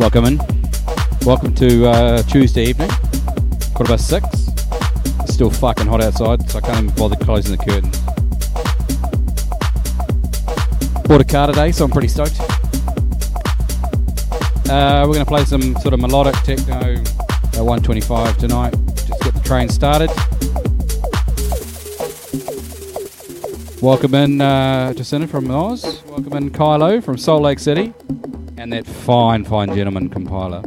Welcome in. Welcome to uh, Tuesday evening, quarter past six. It's still fucking hot outside, so I can't even bother closing the curtains. Bought a car today, so I'm pretty stoked. Uh, we're going to play some sort of melodic techno at 125 tonight. Just get the train started. Welcome in uh, Jacinta from Oz. Welcome in Kylo from Salt Lake City. And that fine, fine gentleman compiler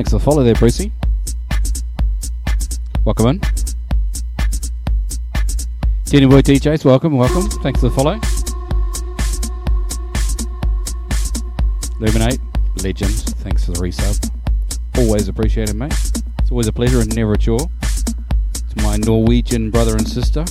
Thanks for the follow there, Brucey. Welcome in. Jenny Boy DJs, welcome, welcome. Thanks for the follow. Luminate, legend. Thanks for the resub. Always appreciated, mate. It's always a pleasure and never a chore. To my Norwegian brother and sister.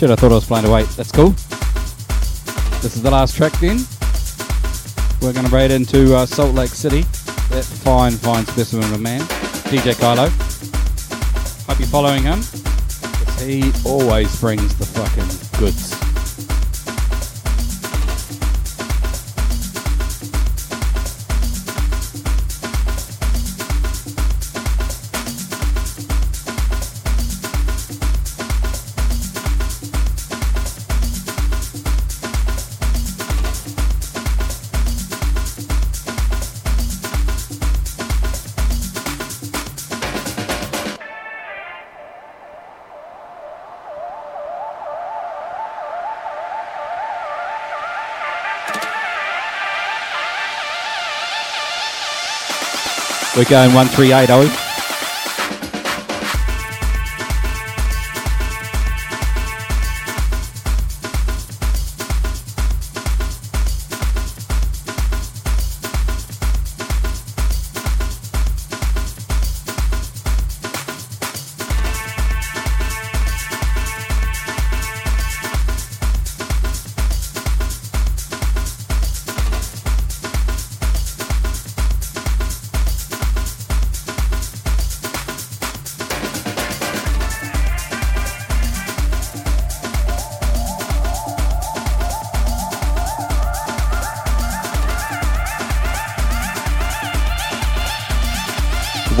Shit, I thought I was playing wait. That's cool. This is the last track then. We're going to raid into uh, Salt Lake City. That fine, fine specimen of a man, DJ Kylo. Hope you're following him. He always brings the fucking goods. We're going 1380.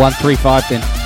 One three five then.